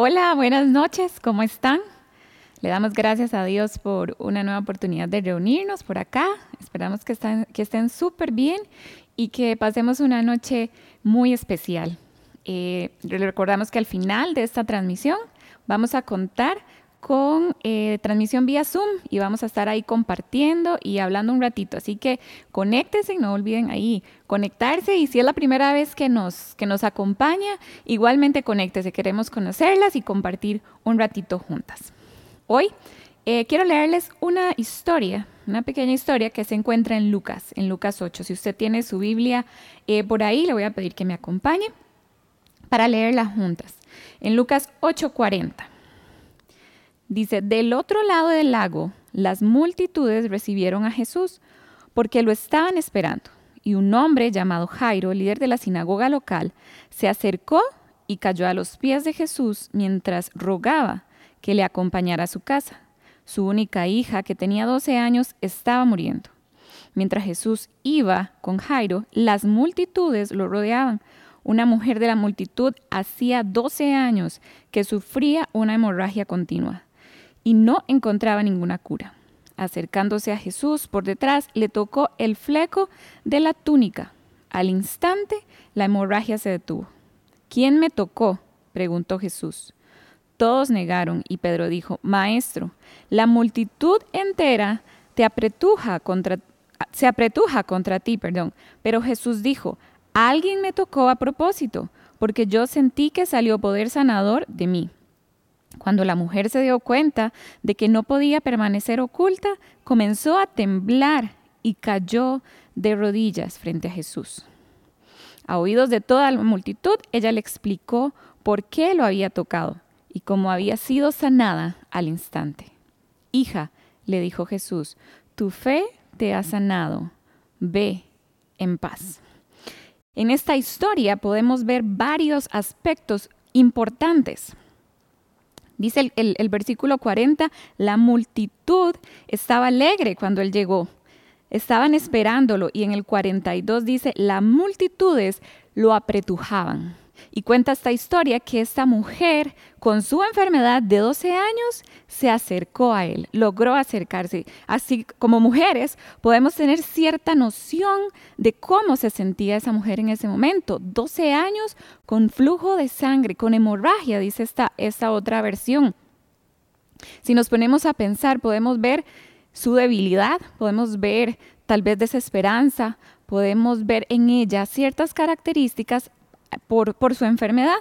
Hola, buenas noches, ¿cómo están? Le damos gracias a Dios por una nueva oportunidad de reunirnos por acá. Esperamos que, que estén súper bien y que pasemos una noche muy especial. Eh, recordamos que al final de esta transmisión vamos a contar con eh, transmisión vía Zoom y vamos a estar ahí compartiendo y hablando un ratito. Así que conéctense, no olviden ahí conectarse y si es la primera vez que nos, que nos acompaña, igualmente conéctese. Queremos conocerlas y compartir un ratito juntas. Hoy eh, quiero leerles una historia, una pequeña historia que se encuentra en Lucas, en Lucas 8. Si usted tiene su Biblia eh, por ahí, le voy a pedir que me acompañe para leerla juntas. En Lucas 8:40. Dice, del otro lado del lago, las multitudes recibieron a Jesús porque lo estaban esperando. Y un hombre llamado Jairo, líder de la sinagoga local, se acercó y cayó a los pies de Jesús mientras rogaba que le acompañara a su casa. Su única hija, que tenía 12 años, estaba muriendo. Mientras Jesús iba con Jairo, las multitudes lo rodeaban. Una mujer de la multitud hacía 12 años que sufría una hemorragia continua y no encontraba ninguna cura. Acercándose a Jesús por detrás, le tocó el fleco de la túnica. Al instante, la hemorragia se detuvo. ¿Quién me tocó? preguntó Jesús. Todos negaron y Pedro dijo, Maestro, la multitud entera te apretuja contra, se apretuja contra ti, perdón. Pero Jesús dijo, alguien me tocó a propósito, porque yo sentí que salió poder sanador de mí. Cuando la mujer se dio cuenta de que no podía permanecer oculta, comenzó a temblar y cayó de rodillas frente a Jesús. A oídos de toda la multitud, ella le explicó por qué lo había tocado y cómo había sido sanada al instante. Hija, le dijo Jesús, tu fe te ha sanado, ve en paz. En esta historia podemos ver varios aspectos importantes. Dice el, versículo 40, la multitud estaba alegre cuando él llegó. Estaban esperándolo y en el 42 dice, las multitudes lo apretujaban. Y cuenta esta historia que esta mujer, con su enfermedad de 12 años, se acercó a él, logró acercarse. Así como mujeres, podemos tener cierta noción de cómo se sentía esa mujer en ese momento. 12 años con flujo de sangre, con hemorragia, dice esta, esta otra versión. Si nos ponemos a pensar, podemos ver su debilidad, podemos ver tal vez desesperanza, podemos ver en ella ciertas características por, su enfermedad.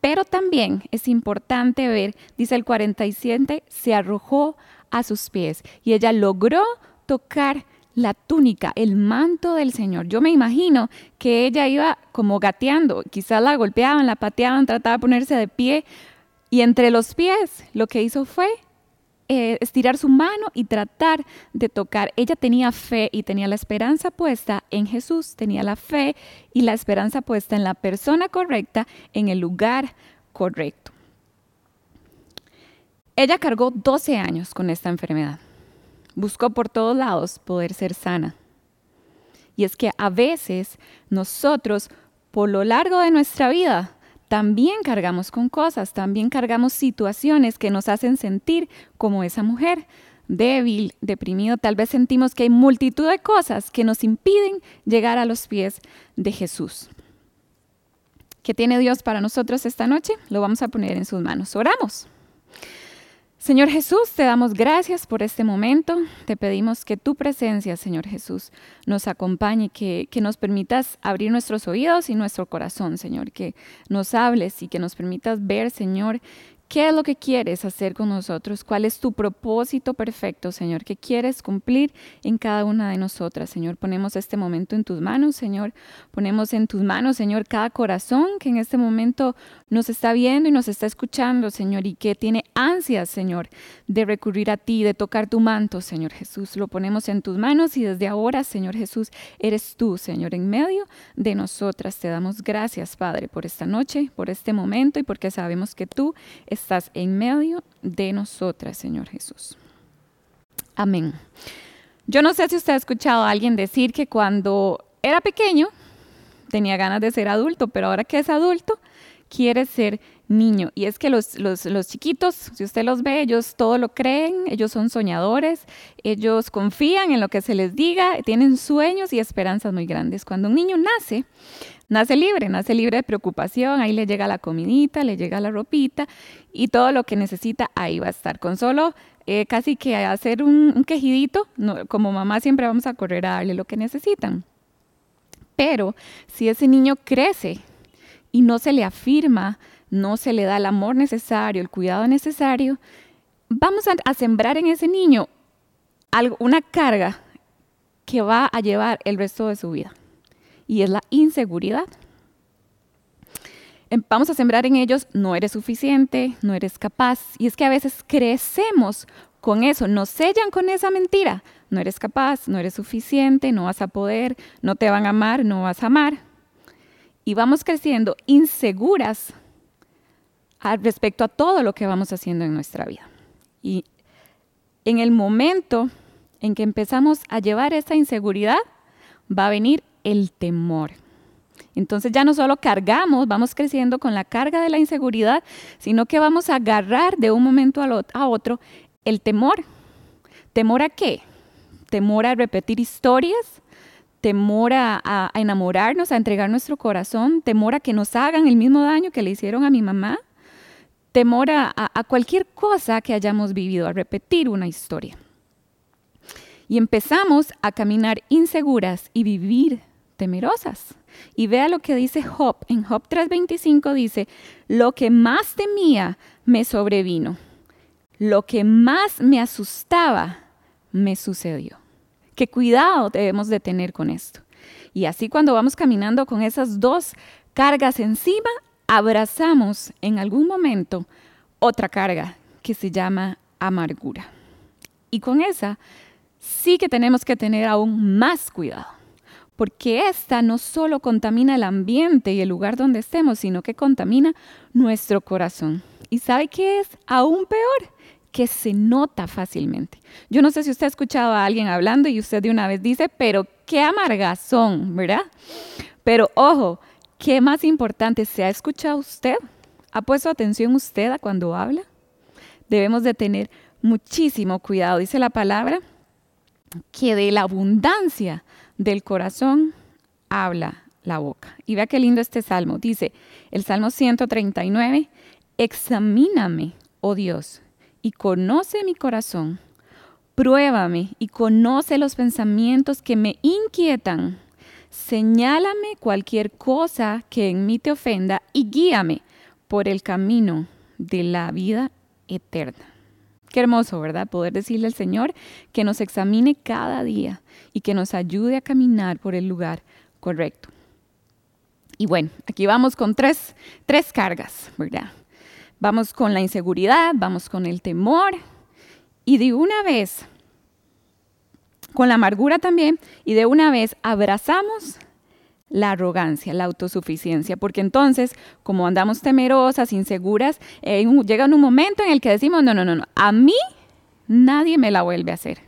Pero también es importante ver, dice el 47, se arrojó a sus pies y ella logró tocar la túnica, el manto del Señor. Yo me imagino que ella iba como gateando, quizás la golpeaban, la pateaban, trataba de ponerse de pie y entre los pies lo que hizo fue eh, estirar su mano y tratar de tocar. Ella tenía fe y tenía la esperanza puesta en Jesús, tenía la fe y la esperanza puesta en la persona correcta, en el lugar correcto. Ella cargó 12 años con esta enfermedad. Buscó por todos lados poder ser sana. Y es que a veces nosotros, por lo largo de nuestra vida, también cargamos con cosas, también cargamos situaciones que nos hacen sentir como esa mujer débil, deprimido. Tal vez sentimos que hay multitud de cosas que nos impiden llegar a los pies de Jesús. ¿Qué tiene Dios para nosotros esta noche? Lo vamos a poner en sus manos. Oramos. Señor Jesús, te damos gracias por este momento. Te pedimos que tu presencia, Señor Jesús, nos acompañe, que, que nos permitas abrir nuestros oídos y nuestro corazón, Señor, que nos hables y que nos permitas ver, Señor, ¿Qué es lo que quieres hacer con nosotros? ¿Cuál es tu propósito perfecto, Señor? ¿Qué quieres cumplir en cada una de nosotras, Señor? Ponemos este momento en tus manos, Señor. Ponemos en tus manos, Señor, cada corazón que en este momento nos está viendo y nos está escuchando, Señor, y que tiene ansias, Señor, de recurrir a ti, de tocar tu manto, Señor Jesús. Lo ponemos en tus manos y desde ahora, Señor Jesús, eres tú, Señor, en medio de nosotras. Te damos gracias, Padre, por esta noche, por este momento y porque sabemos que tú estás en medio de nosotras, Señor Jesús. Amén. Yo no sé si usted ha escuchado a alguien decir que cuando era pequeño tenía ganas de ser adulto, pero ahora que es adulto quiere ser niño. Y es que los, los, chiquitos, si usted los ve, ellos todo lo creen, ellos son soñadores, ellos confían en lo que se les diga, tienen sueños y esperanzas muy grandes. Cuando un niño nace, nace libre, nace libre de preocupación, ahí le llega la comidita, le llega la ropita y todo lo que necesita ahí va a estar. Con solo eh, casi que hacer un, quejidito, como mamá siempre vamos a correr a darle lo que necesitan. Pero si ese niño crece y no se le afirma, no se le da el amor necesario, el cuidado necesario, vamos a, sembrar en ese niño algo, una carga que va a llevar el resto de su vida. Y es la inseguridad. Em, vamos a sembrar en ellos, no eres suficiente, no eres capaz. Y es que a veces crecemos con eso, nos sellan con esa mentira. No eres capaz, no eres suficiente, no vas a poder, no te van a amar, no vas a amar. Y vamos creciendo inseguras respecto a todo lo que vamos haciendo en nuestra vida. Y en el momento en que empezamos a llevar esa inseguridad, va a venir el temor. Entonces ya no solo cargamos, vamos creciendo con la carga de la inseguridad, sino que vamos a agarrar de un momento a otro el temor. ¿Temor a qué? Temor a repetir historias, temor a, enamorarnos, a entregar nuestro corazón, temor a que nos hagan el mismo daño que le hicieron a mi mamá, temor a, a cualquier cosa que hayamos vivido, a repetir una historia. Y empezamos a caminar inseguras y vivir temerosas. Y vea lo que dice Job. En Job 3:25 dice, lo que más temía me sobrevino. Lo que más me asustaba me sucedió. Qué cuidado debemos de tener con esto. Y así cuando vamos caminando con esas dos cargas encima, abrazamos en algún momento otra carga que se llama amargura. Y con esa sí que tenemos que tener aún más cuidado, porque esta no solo contamina el ambiente y el lugar donde estemos, sino que contamina nuestro corazón. ¿Y sabe qué es aún peor? Que se nota fácilmente. Yo no sé si usted ha escuchado a alguien hablando y usted de una vez dice, pero qué amargas son, ¿verdad? Pero ojo, ¿qué más importante? ¿Se ha escuchado usted? ¿Ha puesto atención usted a cuando habla? Debemos de tener muchísimo cuidado. Dice la palabra que de la abundancia del corazón habla la boca. Y vea qué lindo este salmo. Dice el Salmo 139, examíname, oh Dios, y conoce mi corazón. Pruébame y conoce los pensamientos que me inquietan. Señálame cualquier cosa que en mí te ofenda y guíame por el camino de la vida eterna. Qué hermoso, ¿verdad? Poder decirle al Señor que nos examine cada día y que nos ayude a caminar por el lugar correcto. Y bueno, aquí vamos con tres, tres cargas, ¿verdad? Vamos con la inseguridad, vamos con el temor y de una vez, con la amargura también, y de una vez abrazamos la arrogancia, la autosuficiencia, porque entonces, como andamos temerosas, inseguras, eh, llega un momento en el que decimos, no, no, no, no, a mí nadie me la vuelve a hacer.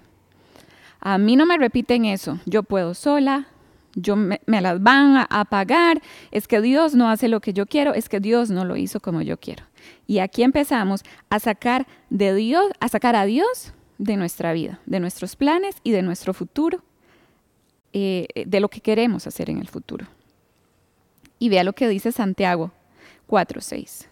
A mí no me repiten eso, yo puedo sola, yo me, las van a pagar, es que Dios no hace lo que yo quiero, es que Dios no lo hizo como yo quiero. Y aquí empezamos a sacar de Dios, a sacar a Dios de nuestra vida, de nuestros planes y de nuestro futuro, eh, de lo que queremos hacer en el futuro. Y vea lo que dice Santiago 4:6.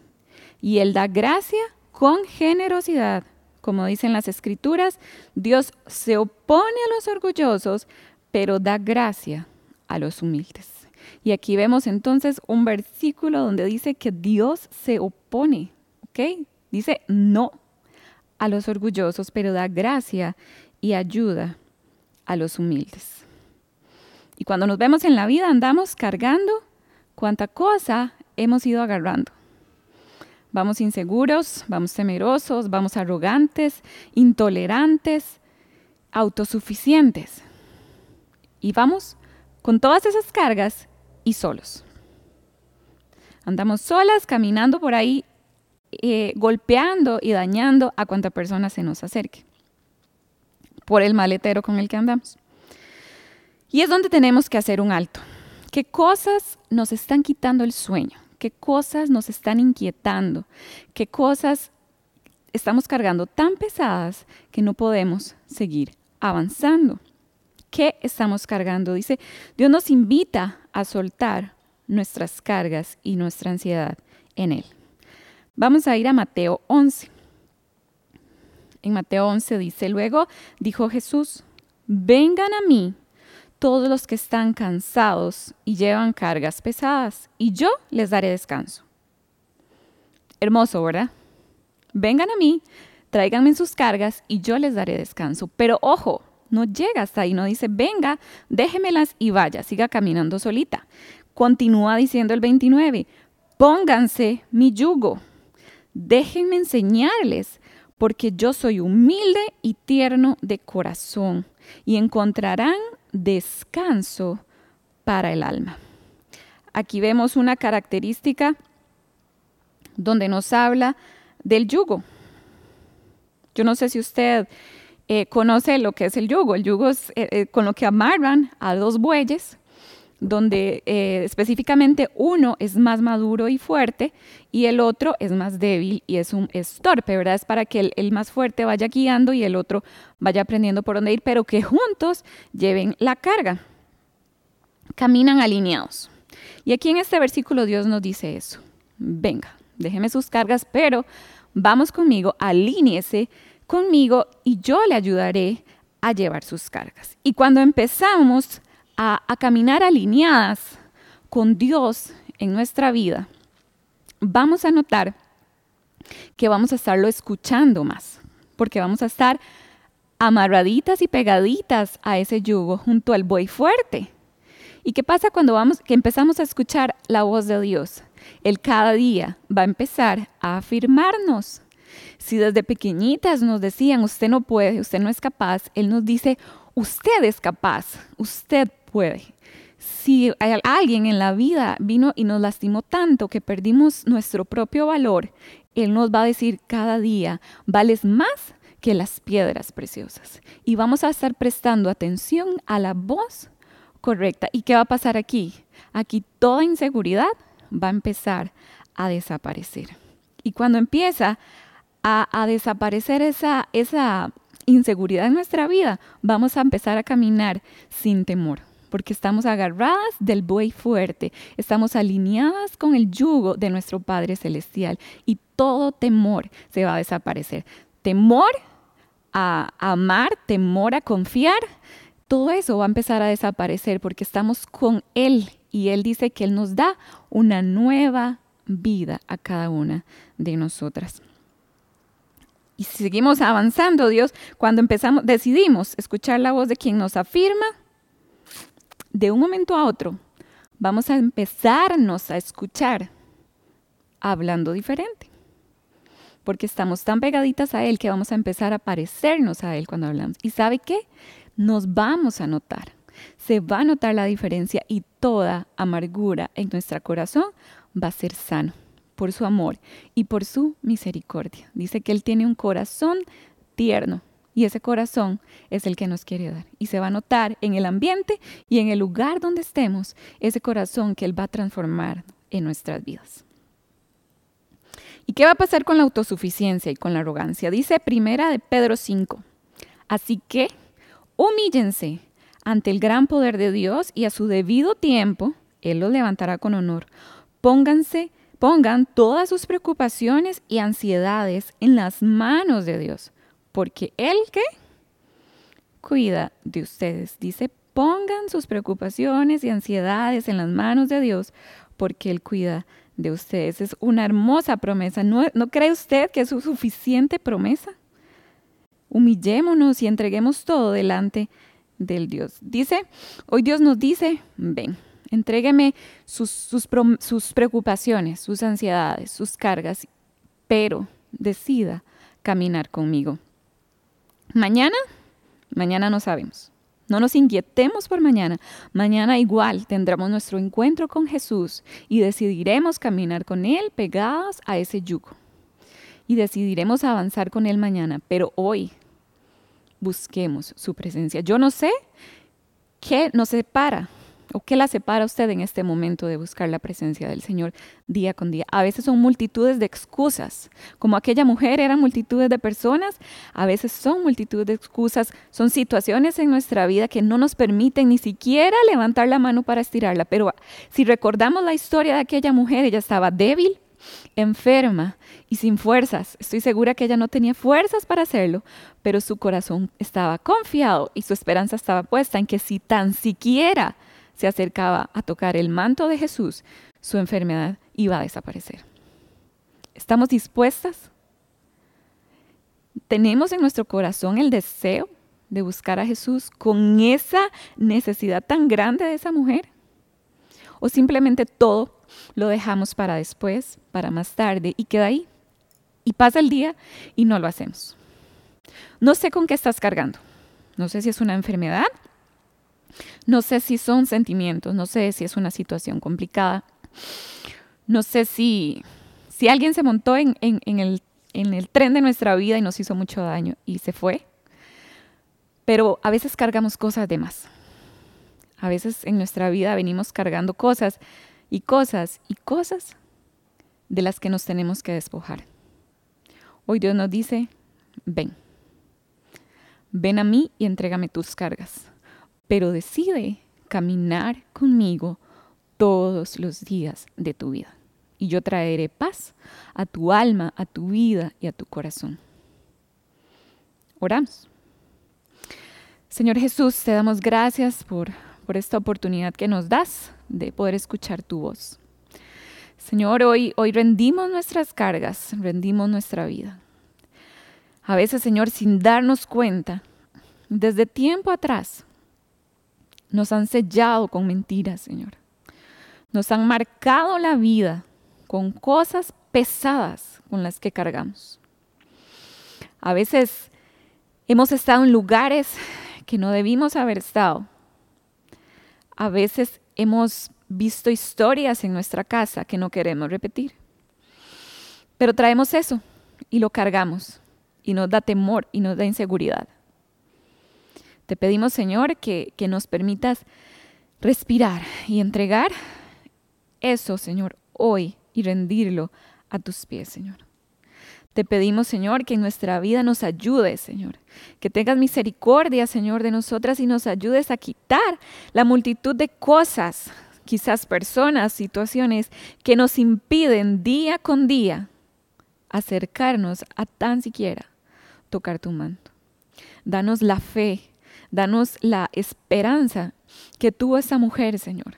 Y él da gracia con generosidad. Como dicen las escrituras, Dios se opone a los orgullosos, pero da gracia a los humildes. Y aquí vemos entonces un versículo donde dice que Dios se opone, ¿ok? Dice no a los orgullosos, pero da gracia y ayuda a los humildes. Y cuando nos vemos en la vida andamos cargando cuánta cosa hemos ido agarrando. Vamos inseguros, vamos temerosos, vamos arrogantes, intolerantes, autosuficientes. Y vamos con todas esas cargas y solos. Andamos solas caminando por ahí, eh, golpeando y dañando a cuanta persona se nos acerque por el maletero con el que andamos. Y es donde tenemos que hacer un alto. ¿Qué cosas nos están quitando el sueño? qué cosas nos están inquietando, qué cosas estamos cargando tan pesadas que no podemos seguir avanzando. ¿Qué estamos cargando? Dice, Dios nos invita a soltar nuestras cargas y nuestra ansiedad en Él. Vamos a ir a Mateo 11. En Mateo 11 dice, luego dijo Jesús, vengan a mí todos los que están cansados y llevan cargas pesadas, y yo les daré descanso. Hermoso, ¿verdad? Vengan a mí, tráiganme sus cargas y yo les daré descanso. Pero ojo, no llega hasta ahí, no dice, venga, déjemelas y vaya, siga caminando solita. Continúa diciendo el 29, pónganse mi yugo, déjenme enseñarles, porque yo soy humilde y tierno de corazón, y encontrarán descanso para el alma. Aquí vemos una característica donde nos habla del yugo. Yo no sé si usted eh, conoce lo que es el yugo. El yugo es eh, eh, con lo que amarran a dos bueyes, donde específicamente uno es más maduro y fuerte y el otro es más débil y es un es torpe, ¿verdad? Es para que el, el más fuerte vaya guiando y el otro vaya aprendiendo por dónde ir, pero que juntos lleven la carga. Caminan alineados. Y aquí en este versículo Dios nos dice eso. Venga, déjeme sus cargas, pero vamos conmigo, alíñese conmigo y yo le ayudaré a llevar sus cargas. Y cuando empezamos a, caminar alineadas con Dios en nuestra vida, vamos a notar que vamos a estarlo escuchando más, porque vamos a estar amarraditas y pegaditas a ese yugo junto al buey fuerte. ¿Y qué pasa cuando vamos que empezamos a escuchar la voz de Dios? Él cada día va a empezar a afirmarnos. Si desde pequeñitas nos decían, usted no puede, usted no es capaz, Él nos dice, usted es capaz, usted puede. Si alguien en la vida vino y nos lastimó tanto que perdimos nuestro propio valor, Él nos va a decir cada día, vales más que las piedras preciosas. Y vamos a estar prestando atención a la voz correcta. ¿Y qué va a pasar aquí? Aquí toda inseguridad va a empezar a desaparecer. Y cuando empieza a, desaparecer esa, esa inseguridad en nuestra vida, vamos a empezar a caminar sin temor porque estamos agarradas del buey fuerte, estamos alineadas con el yugo de nuestro Padre Celestial y todo temor se va a desaparecer. Temor a amar, temor a confiar, todo eso va a empezar a desaparecer porque estamos con Él y Él dice que Él nos da una nueva vida a cada una de nosotras. Y seguimos avanzando, Dios, cuando empezamos, decidimos escuchar la voz de quien nos afirma, de un momento a otro, vamos a empezarnos a escuchar hablando diferente. Porque estamos tan pegaditas a Él que vamos a empezar a parecernos a Él cuando hablamos. ¿Y sabe qué? Nos vamos a notar se va a notar la diferencia y toda amargura en nuestro corazón va a ser sano por su amor y por su misericordia. Dice que Él tiene un corazón tierno y ese corazón es el que nos quiere dar. Y se va a notar en el ambiente y en el lugar donde estemos ese corazón que Él va a transformar en nuestras vidas. ¿Y qué va a pasar con la autosuficiencia y con la arrogancia? Dice primera de Pedro 5. Así que humíllense ante el gran poder de Dios y a su debido tiempo, Él los levantará con honor. Pónganse, pongan todas sus preocupaciones y ansiedades en las manos de Dios, porque Él que cuida de ustedes. Dice, pongan sus preocupaciones y ansiedades en las manos de Dios, porque Él cuida de ustedes. Es una hermosa promesa. ¿No, ¿no cree usted que es su suficiente promesa? Humillémonos y entreguemos todo delante de del Dios. Dice, hoy Dios nos dice, ven, entrégueme sus, sus, sus preocupaciones, sus ansiedades, sus cargas, pero decida caminar conmigo. Mañana, mañana no sabemos. No nos inquietemos por mañana. Mañana igual tendremos nuestro encuentro con Jesús y decidiremos caminar con Él pegados a ese yugo. Y decidiremos avanzar con Él mañana. Pero hoy busquemos su presencia. Yo no sé qué nos separa o qué la separa a usted en este momento de buscar la presencia del Señor día con día? A veces son multitudes de excusas, como aquella mujer eran multitudes de personas, a veces son multitudes de excusas, son situaciones en nuestra vida que no nos permiten ni siquiera levantar la mano para estirarla, pero si recordamos la historia de aquella mujer, ella estaba débil, enferma y sin fuerzas. Estoy segura que ella no tenía fuerzas para hacerlo, pero su corazón estaba confiado y su esperanza estaba puesta en que si tan siquiera se acercaba a tocar el manto de Jesús, su enfermedad iba a desaparecer. ¿Estamos dispuestas? ¿Tenemos en nuestro corazón el deseo de buscar a Jesús con esa necesidad tan grande de esa mujer? ¿O simplemente todo lo dejamos para después, para más tarde y queda ahí. Y pasa el día y no lo hacemos. No sé con qué estás cargando. No sé si es una enfermedad. No sé si son sentimientos. No sé si es una situación complicada. No sé si, si alguien se montó en, el, en el tren de nuestra vida y nos hizo mucho daño y se fue. Pero a veces cargamos cosas de más. A veces en nuestra vida venimos cargando cosas y cosas y cosas de las que nos tenemos que despojar. Hoy Dios nos dice, ven, ven a mí y entrégame tus cargas, pero decide caminar conmigo todos los días de tu vida. Y yo traeré paz a tu alma, a tu vida y a tu corazón. Oramos. Señor Jesús, te damos gracias por, por esta oportunidad que nos das de poder escuchar tu voz. Señor, hoy, hoy rendimos nuestras cargas, rendimos nuestra vida. A veces, Señor, sin darnos cuenta, desde tiempo atrás, nos han sellado con mentiras, Señor. Nos han marcado la vida con cosas pesadas con las que cargamos. A veces hemos estado en lugares que no debimos haber estado. A veces hemos visto historias en nuestra casa que no queremos repetir. Pero traemos eso y lo cargamos y nos da temor y nos da inseguridad. Te pedimos, Señor, que, que nos permitas respirar y entregar eso, Señor, hoy y rendirlo a tus pies, Señor. Te pedimos, Señor, que en nuestra vida nos ayudes, Señor. Que tengas misericordia, Señor, de nosotras y nos ayudes a quitar la multitud de cosas, quizás personas, situaciones que nos impiden día con día acercarnos a tan siquiera tocar tu manto. Danos la fe, danos la esperanza que tuvo esa mujer, Señor,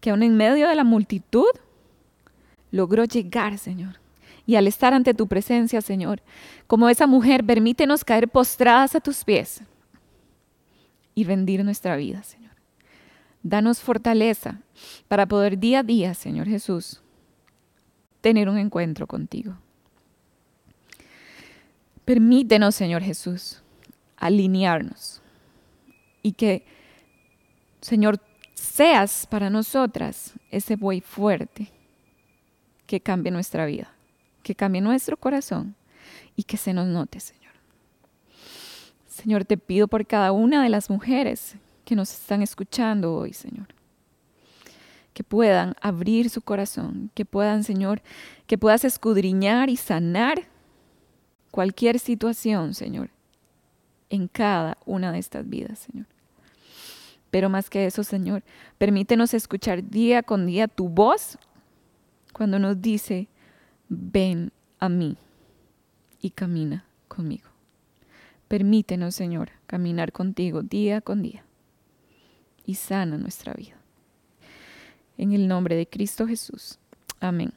que aún en medio de la multitud logró llegar, Señor, y al estar ante tu presencia, Señor, como esa mujer, permítenos caer postradas a tus pies y rendir nuestra vida, Señor. Danos fortaleza para poder día a día, Señor Jesús, tener un encuentro contigo. Permítenos, Señor Jesús, alinearnos y que, Señor, seas para nosotras ese buey fuerte que cambie nuestra vida que cambie nuestro corazón y que se nos note, Señor. Señor, te pido por cada una de las mujeres que nos están escuchando hoy, Señor. Que puedan abrir su corazón, que puedan, Señor, que puedas escudriñar y sanar cualquier situación, Señor, en cada una de estas vidas, Señor. Pero más que eso, Señor, permítenos escuchar día con día tu voz cuando nos dice, ven a mí y camina conmigo. Permítenos, Señor, caminar contigo día con día y sana nuestra vida. En el nombre de Cristo Jesús. Amén.